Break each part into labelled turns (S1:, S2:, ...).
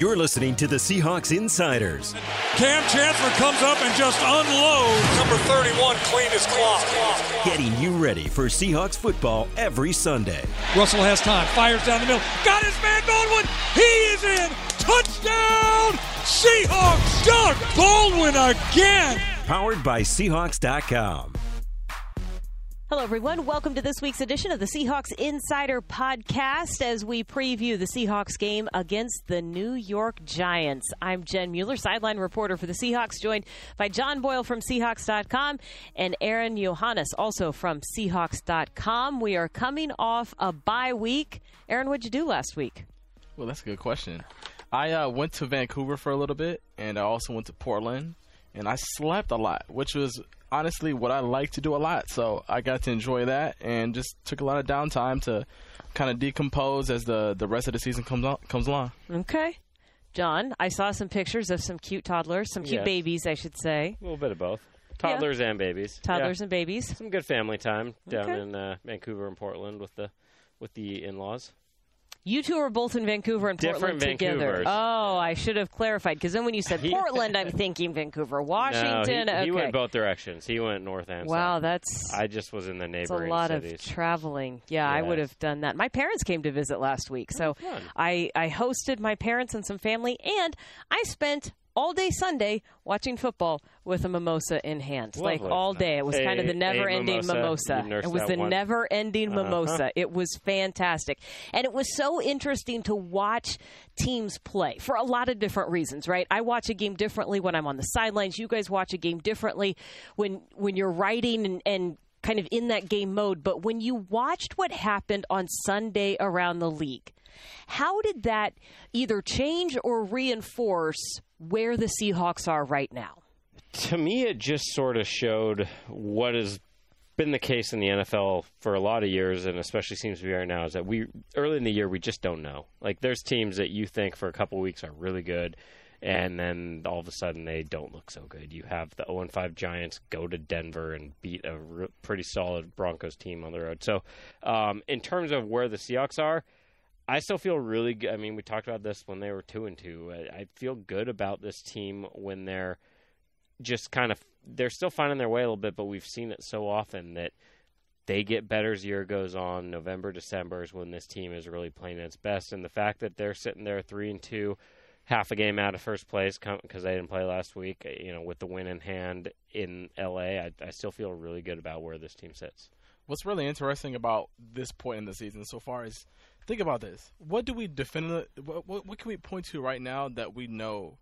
S1: You're listening to the Seahawks Insiders.
S2: Kam Chancellor comes up and just unloads.
S3: Number 31, clean his clock.
S1: Getting you ready for Seahawks football every Sunday.
S2: Russell has time, fires down the middle. Got his man Baldwin. He is in. Touchdown! Seahawks! Doug Baldwin again.
S1: Powered by Seahawks.com.
S4: Hello, everyone. Welcome to this week's edition of the Seahawks Insider Podcast as we preview the Seahawks game against the New York Giants. I'm Jen Mueller, sideline reporter for the Seahawks, joined by John Boyle from Seahawks.com and Aaron Johannes, also from Seahawks.com. We are coming off a bye week. Aaron, what'd you do last week?
S5: Well, that's a good question. I uh, went to Vancouver for a little bit, and I also went to Portland, and I slept a lot, which was honestly what I like to do a lot. So I got to enjoy that and just took a lot of downtime to kind of decompose as the, the rest of the season comes on, comes along.
S4: Okay. John, I saw some pictures of some cute toddlers, some cute
S6: Yes.
S4: babies, I should say.
S6: A little bit of both. Toddlers and babies.
S4: Toddlers
S6: Yeah.
S4: and babies.
S6: Some good family time down
S4: Okay.
S6: in uh, Vancouver and Portland with the with the in-laws.
S4: You two are both in Vancouver and
S6: Different
S4: Portland together.
S6: Vancouvers.
S4: Oh, I should have clarified because then when you said Portland, I'm thinking Vancouver, Washington.
S6: No, he, he
S4: okay.
S6: went both directions. He went north and south.
S4: wow, that's
S6: I just was in the
S4: that's a lot
S6: cities.
S4: of traveling. Yeah, I would have done that. My parents came to visit last week, oh, so
S6: Oh.
S4: I I hosted my parents and some family, and I spent all day Sunday watching football with a mimosa in hand, like all day. It was kind of the never-ending
S6: a mimosa.
S4: It was the
S6: one.
S4: never-ending
S6: Uh-huh.
S4: mimosa. It was fantastic, and it was so interesting to watch teams play for a lot of different reasons. Right? I watch a game differently when I'm on the sidelines. You guys watch a game differently when when you're writing and. and kind of in that game mode. But when you watched what happened on Sunday around the league, how did that either change or reinforce where the Seahawks are right now?
S6: to me, it just sort of showed what has been the case in the NFL for a lot of years, and especially seems to be right now, is that we early in the year we just don't know. Like there's teams that you think for a couple weeks are really good, and then all of a sudden they don't look so good. You have the 0 5 Giants go to Denver and beat a r- pretty solid Broncos team on the road. So, um, in terms of where the Seahawks are. I still feel really good. I mean, we talked about this when they were two and two. I, I feel good about this team when they're just kind of they're still finding their way a little bit, but we've seen it so often that they get better as year goes on. November, December is when this team is really playing its best, and the fact that they're sitting there three and two, half a game out of first place because they didn't play last week, uh, you know, with the win in hand in LA, I, I still feel really good about where this team sits.
S5: What's really interesting about this point in the season so far is think about this. What do we definitively what, what, what can we point to right now that we know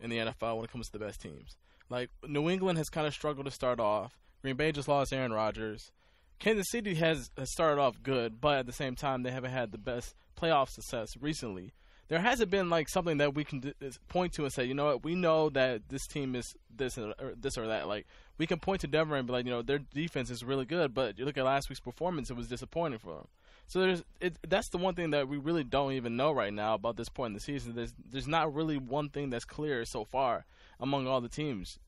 S5: in the NFL when it comes to the best teams? Like New England has kind of struggled to start off. Green Bay just lost Aaron Rodgers. Kansas City has, has started off good, but at the same time they haven't had the best playoff success recently. There hasn't been like something that we can d- point to and say, you know what, we know that this team is this or or this or that. Like we can point to Denver and be like, you know, their defense is really good, but you look at last week's performance, it was disappointing for them. So there's it, that's the one thing that we really don't even know right now about this point in the season. There's there's not really one thing that's clear so far among all the teams.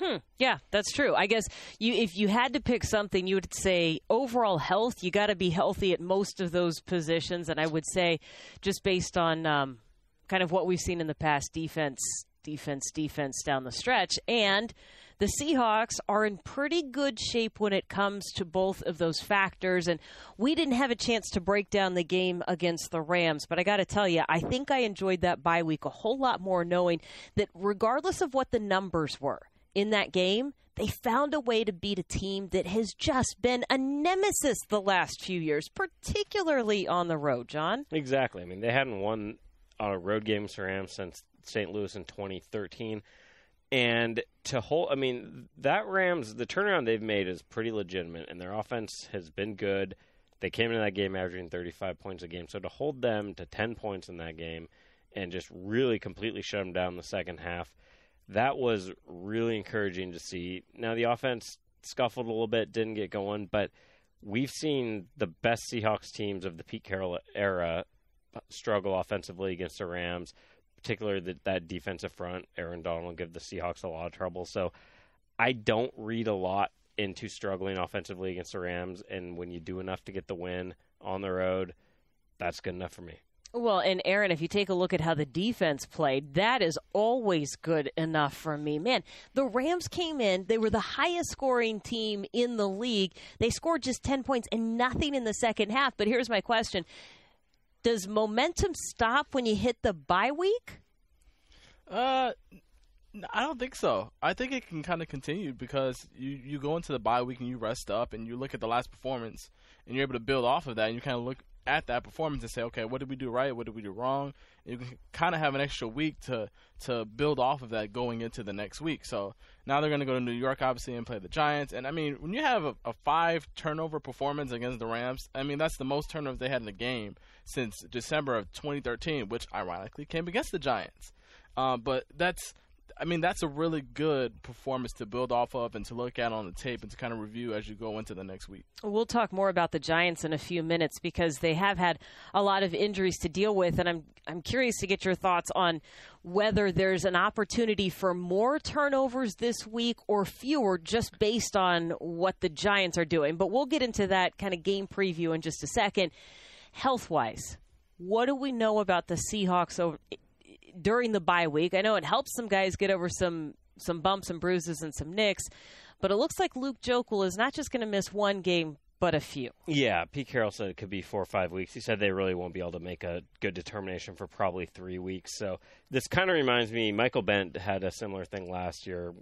S5: Hmm.
S4: Yeah, that's true. I guess you if you had to pick something, you would say overall health. You got to be healthy at most of those positions, and I would say just based on um, kind of what we've seen in the past, defense, defense, defense down the stretch, and the Seahawks are in pretty good shape when it comes to both of those factors. And we didn't have a chance to break down the game against the Rams, but I got to tell you, I think I enjoyed that bye week a whole lot more knowing that regardless of what the numbers were in that game, they found a way to beat a team that has just been a nemesis the last few years, particularly on the road, John.
S6: Exactly. I mean, they hadn't won on a road game for Rams since St. Louis in 2013. And to hold, I mean, that Rams, the turnaround they've made is pretty legitimate, and their offense has been good. They came into that game averaging 35 points a game. So to hold them to 10 points in that game and just really completely shut them down the second half, that was really encouraging to see. Now, the offense scuffled a little bit, didn't get going, but we've seen the best Seahawks teams of the Pete Carroll era struggle offensively against the Rams, particularly the, that defensive front. Aaron Donald give the Seahawks a lot of trouble. So I don't read a lot into struggling offensively against the Rams, and when you do enough to get the win on the road, that's good enough for me.
S4: Well, and Aaron, if you take a look at how the defense played, that is always good enough for me. Man, the Rams came in, they were the highest scoring team in the league. They scored just 10 points and nothing in the second half. But here's my question Does momentum stop when you hit the bye week?
S5: Uh, I don't think so. I think it can kind of continue because you, you go into the bye week and you rest up and you look at the last performance and you're able to build off of that and you kind of look at that performance and say, okay, what did we do right? What did we do wrong? And you can kind of have an extra week to to build off of that going into the next week. So now they're going to go to New York, obviously, and play the Giants. And I mean, when you have a, a five turnover performance against the Rams, I mean that's the most turnovers they had in a game since December of 2013, which ironically came against the Giants. Uh, but that's I mean, that's a really good performance to build off of and to look at on the tape and to kind of review as you go into the next week.
S4: We'll talk more about the Giants in a few minutes because they have had a lot of injuries to deal with, and I'm I'm curious to get your thoughts on whether there's an opportunity for more turnovers this week or fewer, just based on what the Giants are doing. But we'll get into that kind of game preview in just a second. Health wise, what do we know about the Seahawks over? During the bye week. I know it helps some guys get over some some bumps and bruises and some nicks, but it looks like Luke Joeckel is not just going to miss one game, but a few.
S6: Yeah, Pete Carroll said it could be four or five weeks. He said they really won't be able to make a good determination for probably three weeks. So this kind of reminds me, Michael Bennett had a similar thing last year,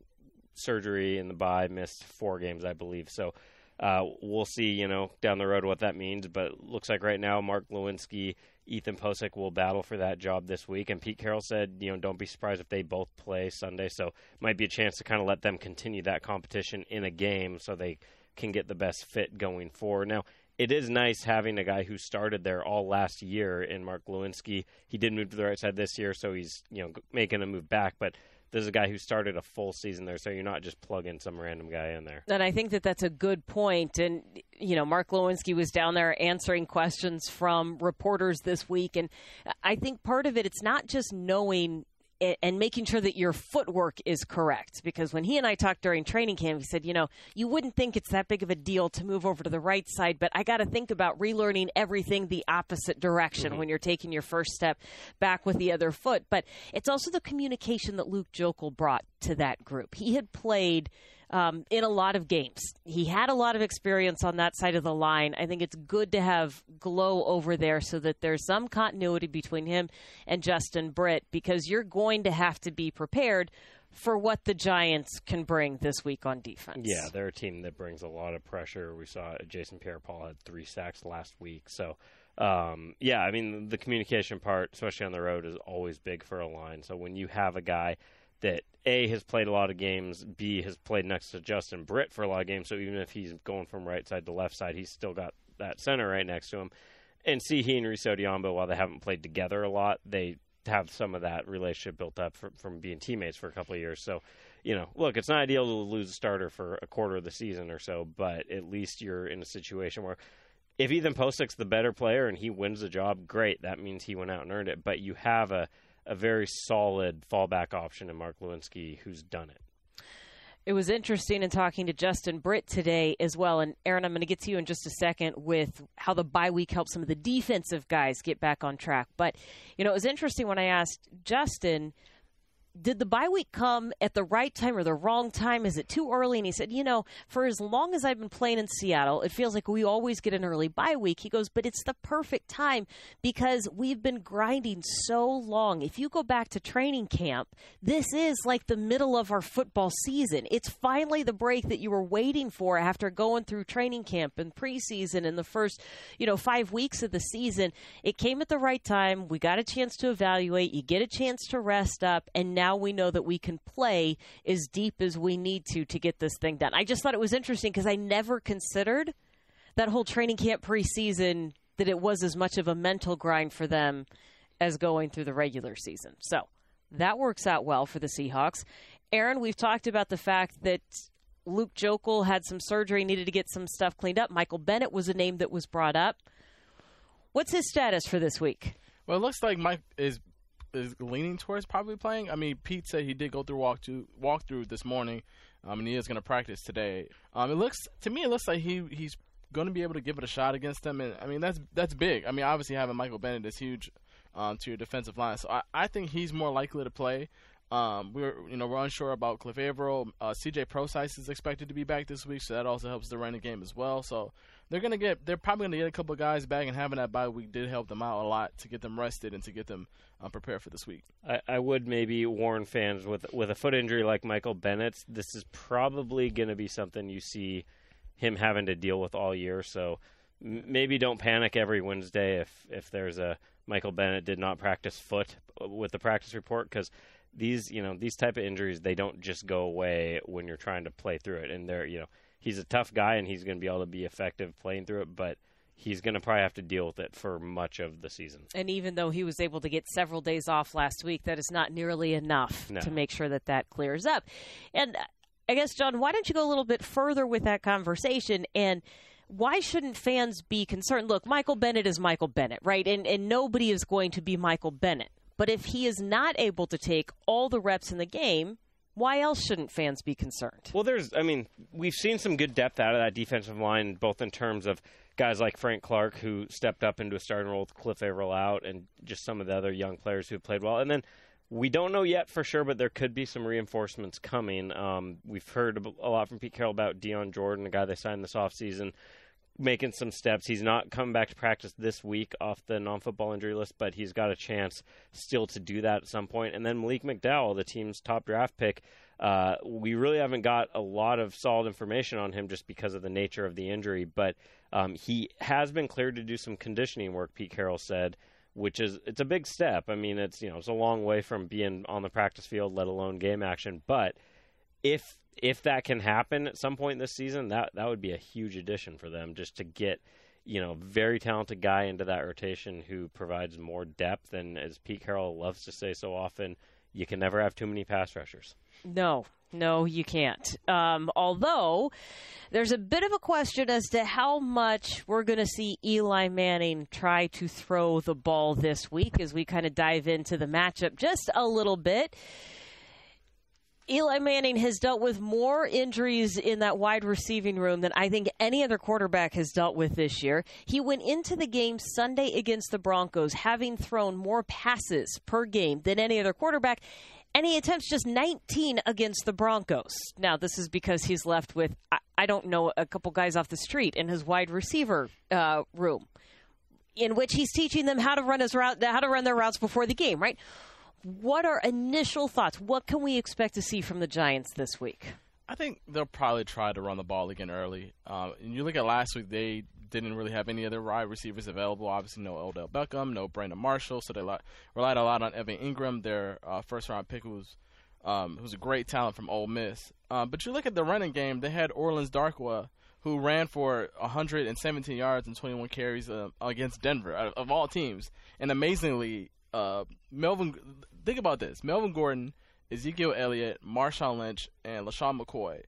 S6: surgery in the bye, missed four games, I believe. So. Uh, we'll see, you know, down the road what that means. But looks like right now, Mark Glowinski Ethan Pocic will battle for that job this week. And Pete Carroll said, you know, don't be surprised if they both play Sunday. So might be a chance to kind of let them continue that competition in a game so they can get the best fit going forward. Now, it is nice having a guy who started there all last year in Mark Glowinski. He did move to the right side this year, so he's you know making a move back. But this is a guy who started a full season there, so you're not just plugging some random guy in there.
S4: And I think that that's a good point. And you know, Mark Glowinski was down there answering questions from reporters this week, and I think part of it, it's not just knowing and making sure that your footwork is correct. Because when he and I talked during training camp, he said, you know, you wouldn't think it's that big of a deal to move over to the right side, but I got to think about relearning everything the opposite direction mm-hmm. when you're taking your first step back with the other foot. But it's also the communication that Luke Joeckel brought to that group. He had played um, in a lot of games. He had a lot of experience on that side of the line. I think it's good to have Glow over there so that there's some continuity between him and Justin Britt because you're going to have to be prepared for what the Giants can bring this week on defense.
S6: Yeah, they're a team that brings a lot of pressure. We saw Jason Pierre-Paul had three sacks last week, so. Um, yeah, I mean the communication part, especially on the road, is always big for a line. So when you have a guy that A has played a lot of games, B has played next to Justin Britt for a lot of games. So even if he's going from right side to left side, he's still got that center right next to him. And C, he and Rees Odhiambo, while they haven't played together a lot, they have some of that relationship built up from, from being teammates for a couple of years. So, you know, look, it's not ideal to lose a starter for a quarter of the season or so, but at least you're in a situation where if Ethan Pocic's the better player and he wins the job, great. That means he went out and earned it. But you have a – a very solid fallback option in Mark Glowinski, who's done it.
S4: It was interesting in talking to Justin Britt today as well. And Aaron, I'm going to get to you in just a second with how the bye week helped some of the defensive guys get back on track. But, you know, it was interesting when I asked Justin – did the bye week come at the right time or the wrong time? Is it too early? And he said, you know, for as long as I've been playing in Seattle, it feels like we always get an early bye week. He goes, but it's the perfect time because we've been grinding so long. If you go back to training camp, this is like the middle of our football season. It's finally the break that you were waiting for after going through training camp and preseason and the first, you know, five weeks of the season. It came at the right time. We got a chance to evaluate. You get a chance to rest up. And now now we know that we can play as deep as we need to to get this thing done. I just thought it was interesting because I never considered that whole training camp preseason that it was as much of a mental grind for them as going through the regular season. So that works out well for the Seahawks. Aaron, we've talked about the fact that Luke Joeckel had some surgery, needed to get some stuff cleaned up. Michael Bennett was a name that was brought up. What's his status for this week?
S5: Well, it looks like Mike is is leaning towards probably playing. I mean, Pete said he did go through walk to walk through this morning, um, and he is going to practice today. Um, it looks to me, it looks like he he's going to be able to give it a shot against them, and I mean that's that's big. I mean, obviously having Michael Bennett is huge um, to your defensive line. So I, I think he's more likely to play. Um, we're you know we're unsure about Cliff. Uh, C.J. Prosise is expected to be back this week, so that also helps the running game as well. So they're gonna get they're probably gonna get a couple guys back, and having that bye week did help them out a lot to get them rested and to get them uh, prepared for this week.
S6: I, I would maybe warn fans with with a foot injury like Michael Bennett's. This is probably going to be something you see him having to deal with all year. So maybe don't panic every Wednesday if if there's a Michael Bennett did not practice foot uh, with the practice report because these you know these type of injuries they don't just go away when you're trying to play through it and they're you know he's a tough guy and he's going to be able to be effective playing through it but he's going to probably have to deal with it for much of the season
S4: And even though he was able to get several days off last week, that is not nearly enough
S6: No.
S4: to make sure that that clears up. And uh, I guess, John, why don't you go a little bit further with that conversation and why shouldn't fans be concerned? Look, Michael Bennett is Michael Bennett, right? And and nobody is going to be Michael Bennett. But if he is not able to take all the reps in the game, why else shouldn't fans be concerned?
S6: Well, there's, I mean, we've seen some good depth out of that defensive line, both in terms of guys like Frank Clark, who stepped up into a starting role with Cliff Avril out, and just some of the other young players who have played well. And then we don't know yet for sure, but there could be some reinforcements coming. Um, we've heard a lot from Pete Carroll about Dion Jordan, the guy they signed this offseason, making some steps. He's not coming back to practice this week off the non-football injury list, but he's got a chance still to do that at some point. And then Malik McDowell, the team's top draft pick, uh, we really haven't got a lot of solid information on him just because of the nature of the injury. But um, he has been cleared to do some conditioning work. Pete Carroll said. Which is it's a big step. I mean, it's you know it's a long way from being on the practice field, let alone game action. But if if that can happen at some point this season, that that would be a huge addition for them just to get you know very talented guy into that rotation who provides more depth. And as Pete Carroll loves to say so often, you can never have too many pass rushers.
S4: No, no, you can't. Um, although there's a bit of a question as to how much we're going to see Eli Manning try to throw the ball this week as we kind of dive into the matchup just a little bit. Eli Manning has dealt with more injuries in that wide receiving room than I think any other quarterback has dealt with this year. He went into the game Sunday against the Broncos having thrown more passes per game than any other quarterback, and he attempts just 19 against the Broncos. Now, this is because he's left with, I, I don't know, a couple guys off the street in his wide receiver uh, room, in which he's teaching them how to run his route, how to run their routes before the game, right? What are initial thoughts? What can we expect to see from the Giants this week?
S5: I think they'll probably try to run the ball again early. Um, and you look at last week; they didn't really have any other wide receivers available. Obviously, no Odell Beckham, no Brandon Marshall, so they li- relied a lot on Evan Engram, their uh, first-round pick, who's um, who's a great talent from Ole Miss. Um, but you look at the running game; they had Orleans Darkwa, who ran for 117 yards and 21 carries uh, against Denver, of all teams. And amazingly, uh, Melvin, think about this: Melvin Gordon, Ezekiel Elliott, Marshawn Lynch, and LeSean McCoy,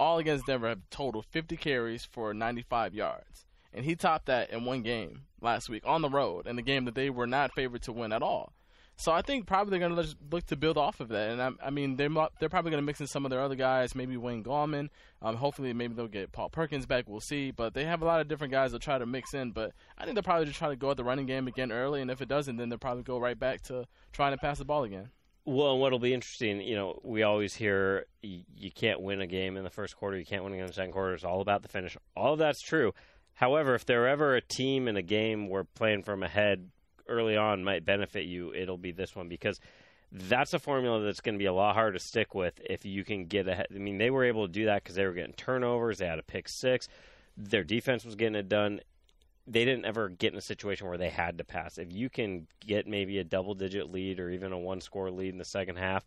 S5: all against Denver, have totaled 50 carries for 95 yards. And he topped that in one game last week on the road, in the game that they were not favored to win at all. So I think probably they're going to look to build off of that, and I, I mean they're they're probably going to mix in some of their other guys, maybe Wayne Gallman. Um, hopefully maybe they'll get Paul Perkins back. We'll see, but they have a lot of different guys to try to mix in. But I think they'll probably just try to go at the running game again early, and if it doesn't, then they'll probably go right back to trying to pass the ball again.
S6: Well, what'll be interesting, you know, we always hear you, you can't win a game in the first quarter, you can't win in the second quarter. It's all about the finish. All of that's true. However, if there ever a team in a game where playing from ahead early on might benefit you, it'll be this one because that's a formula that's going to be a lot harder to stick with if you can get ahead. I mean, they were able to do that because they were getting turnovers. They had a pick six. Their defense was getting it done. They didn't ever get in a situation where they had to pass. If you can get maybe a double digit lead or even a one score lead in the second half,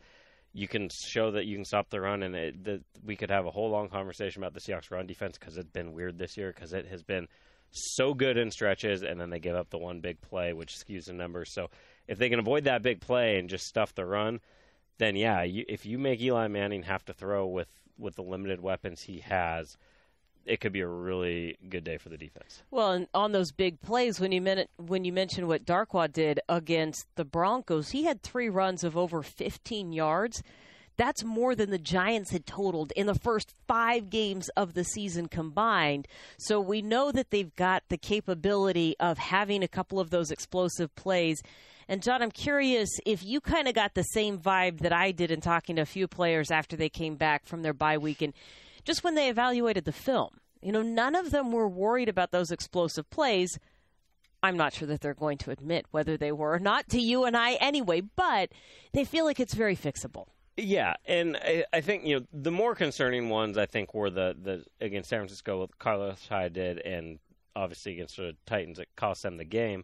S6: you can show that you can stop the run, and it, that we could have a whole long conversation about the Seahawks run defense because it's been weird this year because it has been so good in stretches, and then they give up the one big play, which skews the numbers. So if they can avoid that big play and just stuff the run, then yeah, you, if you make Eli Manning have to throw with with the limited weapons he has, it could be a really good day for the defense.
S4: Well, and on those big plays, when you men- when you mentioned what Darkwa did against the Broncos, he had three runs of over 15 yards. That's more than the Giants had totaled in the first five games of the season combined. So we know that they've got the capability of having a couple of those explosive plays. And John, I'm curious if you kind of got the same vibe that I did in talking to a few players after they came back from their bye week and just when they evaluated the film. You know, none of them were worried about those explosive plays. I'm not sure that they're going to admit whether they were or not to you and I anyway, but they feel like it's very fixable.
S6: Yeah, and I, I think you know the more concerning ones I think were the the against San Francisco what Carlos Hyde did, and obviously against the Titans it cost them the game.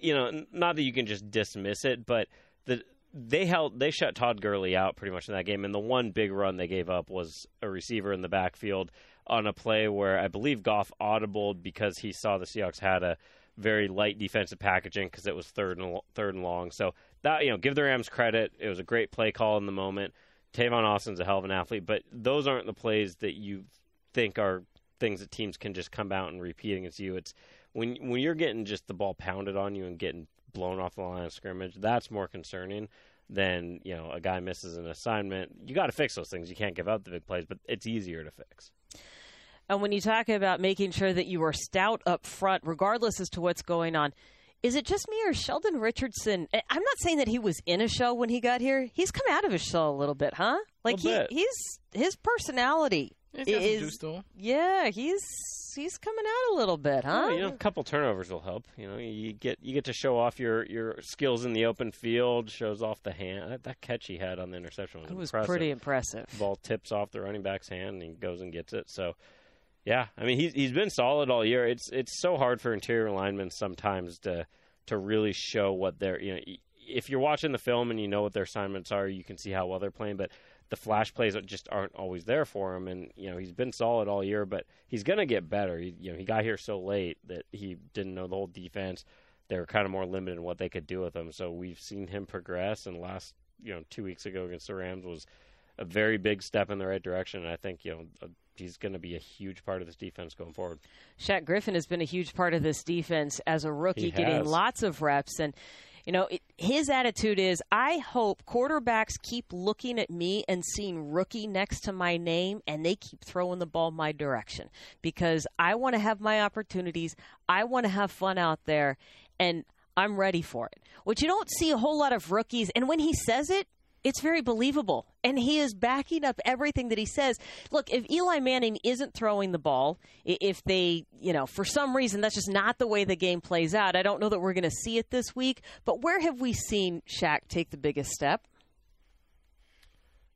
S6: You know, not that you can just dismiss it, but the they held they shut Todd Gurley out pretty much in that game, and the one big run they gave up was a receiver in the backfield on a play where I believe Goff audibled because he saw the Seahawks had a very light defensive packaging because it was third and third and long. So that you know, give the Rams credit. It was a great play call in the moment. Tavon Austin's a hell of an athlete, but those aren't the plays that you think are things that teams can just come out and repeat against you. It's when when you're getting just the ball pounded on you and getting blown off the line of scrimmage. That's more concerning than you know a guy misses an assignment. You got to fix those things. You can't give up the big plays, but it's easier to fix.
S4: And when you talk about making sure that you are stout up front, regardless as to what's going on, is it just me or Sheldon Richardson? Eh, I'm not saying that he was in a shell when he got here. He's come out of his shell a little bit, huh? Like he,
S6: bit.
S4: he's his personality
S5: He's got some
S4: is
S5: juice to him.
S4: yeah, he's he's coming out a little bit, huh?
S6: Yeah, you know, a couple turnovers will help. You know, you get you get to show off your, your skills in the open field. Shows off the hand. That, that catch he had on the interception was,
S4: it was
S6: impressive.
S4: pretty impressive.
S6: Ball tips off the running back's hand and he goes and gets it. So, yeah, I mean he's he's been solid all year. It's it's so hard for interior linemen sometimes to to really show what they're you know if you're watching the film and you know what their assignments are, you can see how well they're playing, but the flash plays just aren't always there for him. And you know he's been solid all year, but he's going to get better. He, you know he got here so late that he didn't know the whole defense. They were kind of more limited in what they could do with him. So we've seen him progress. And last you know two weeks ago against the Rams was a very big step in the right direction. And I think you know he's going to be a huge part of this defense going forward.
S4: Shaq Griffin has been a huge part of this defense as a rookie, getting lots of reps. And, you know, it, his attitude is I hope quarterbacks keep looking at me and seeing rookie next to my name and they keep throwing the ball my direction because I want to have my opportunities. I want to have fun out there. And I'm ready for it. Which you don't see a whole lot of rookies. And when he says it, it's very believable. And he is backing up everything that he says. Look, if Eli Manning isn't throwing the ball, if they, you know, for some reason that's just not the way the game plays out, I don't know that we're going to see it this week. But where have we seen Shaq take the biggest step?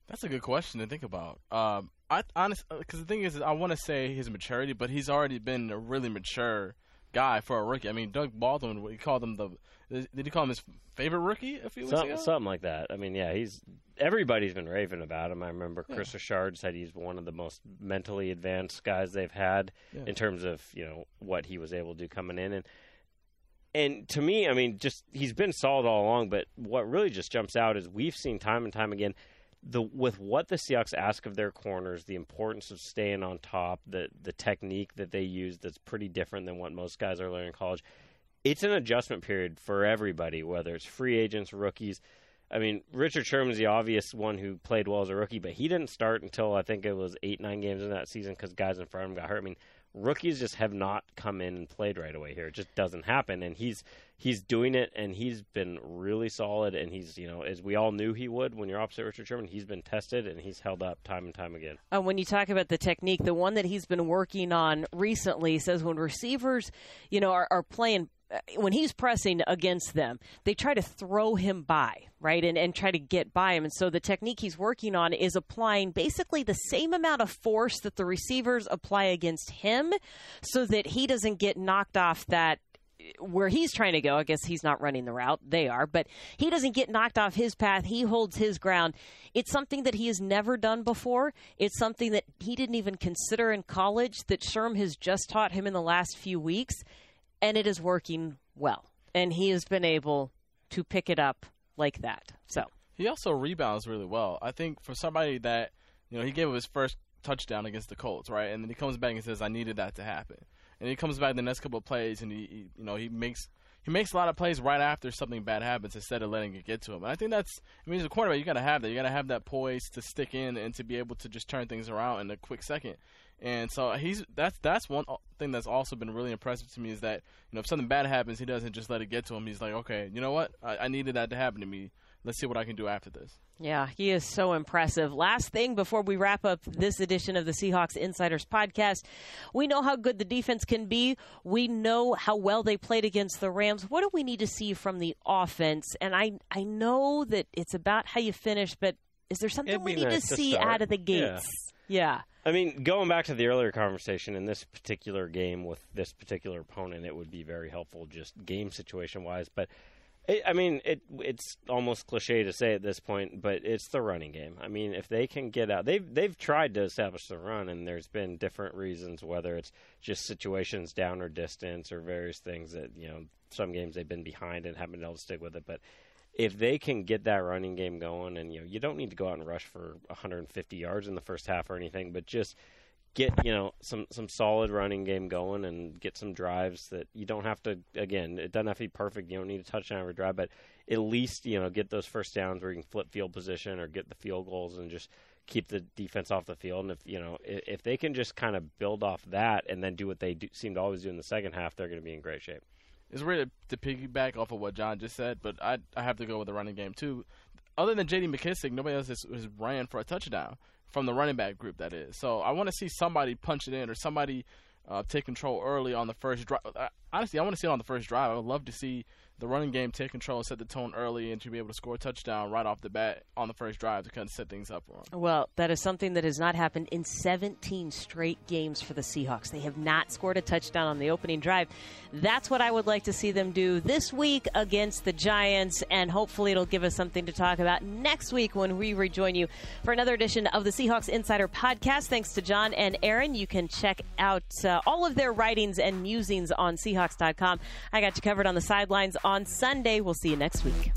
S5: That's a good question to think about. Um, I honest because the thing is, I want to say his maturity, but he's already been a really mature guy for a rookie. I mean, Doug Baldwin, he called him the. Did you call him his favorite rookie a few weeks
S6: Something,
S5: ago?
S6: something like that. I mean, yeah, he's everybody's been raving about him. I remember Kris Richard said he's one of the most mentally advanced guys they've had
S5: Yeah.
S6: in terms of you know what he was able to do coming in and. And to me, I mean, just he's been solid all along. But what really just jumps out is we've seen time and time again the with what the Seahawks ask of their corners, the importance of staying on top, the the technique that they use that's pretty different than what most guys are learning in college. It's an adjustment period for everybody, whether it's free agents, rookies. I mean, Richard Sherman's the obvious one who played well as a rookie, but he didn't start until I think it was eight, nine games in that season because guys in front of him got hurt. I mean, rookies just have not come in and played right away here. It just doesn't happen, and he's he's doing it, and he's been really solid. And he's you know as we all knew he would when you're opposite Richard Sherman, he's been tested and he's held up time and time again.
S4: Uh, when you talk about the technique, the one that he's been working on recently says when receivers, you know, are, are playing Uh, when he's pressing against them, they try to throw him by, right, and and try to get by him. And so the technique he's working on is applying basically the same amount of force that the receivers apply against him, so that he doesn't get knocked off that uh, where he's trying to go. I guess he's not running the route; they are, but he doesn't get knocked off his path. He holds his ground. It's something that he has never done before. It's something that he didn't even consider in college. That Sherm has just taught him in the last few weeks, and it is working well. And he has been able to pick it up like that. So.
S5: He also rebounds really well. I think for somebody that you know he gave up his first touchdown against the Colts, right, and then he comes back and says, "I needed that to happen." And he comes back the next couple of plays, and he, he you know he makes he makes a lot of plays right after something bad happens instead of letting it get to him. And I think that's I mean as a quarterback you got to have that. You got to have that poise to stick in and to be able to just turn things around in a quick second. And so he's that's that's one uh, thing that's also been really impressive to me is that you know if something bad happens, he doesn't just let it get to him. He's like, okay, you know what, I, I needed that to happen to me. Let's see what I can do after this.
S4: Yeah, he is so impressive. Last thing before we wrap up this edition of the Seahawks Insiders podcast, we know how good the defense can be. We know how well they played against the Rams. What do we need to see from the offense? And I I know that it's about how you finish, but is there something we need
S6: nice
S4: to
S6: to
S4: see
S6: start.
S4: out of the gates? Yeah.
S6: I mean, going back to the earlier conversation, in this particular game with this particular opponent, it would be very helpful just game situation wise. But it, I mean, it it's almost cliche to say at this point, but it's the running game. I mean, if they can get out, they've they've tried to establish the run, and there's been different reasons, whether it's just situations down or distance or various things that you know some games they've been behind and haven't been able to stick with it, but if they can get that running game going, and you know, you don't need to go out and rush for 150 yards in the first half or anything, but just get you know some some solid running game going and get some drives that you don't have to. Again, it doesn't have to be perfect. You don't need a touchdown every drive, but at least you know get those first downs where you can flip field position or get the field goals and just keep the defense off the field. And if you know if, if they can just kind of build off that and then do what they do, seem to always do in the second half, they're going to be in great shape.
S5: It's weird to, to piggyback off of what John just said, but I I have to go with the running game too. Other than J.D. McKissic, nobody else has, has ran for a touchdown from the running back group. That is, so I want to see somebody punch it in or somebody uh, take control early on the first drive. Honestly, I want to see it on the first drive. I would love to see the running game take control and set the tone early and to be able to score a touchdown right off the bat on the first drive to kind of set things up for them.
S4: Well, that is something that has not happened in 17 straight games for the Seahawks. They have not scored a touchdown on the opening drive. That's what I would like to see them do this week against the Giants, and hopefully it'll give us something to talk about next week when we rejoin you for another edition of the Seahawks Insider Podcast. Thanks to John and Aaron. You can check out uh, all of their writings and musings on Seahawks.com. I got you covered on the sidelines on Sunday. We'll see you next week.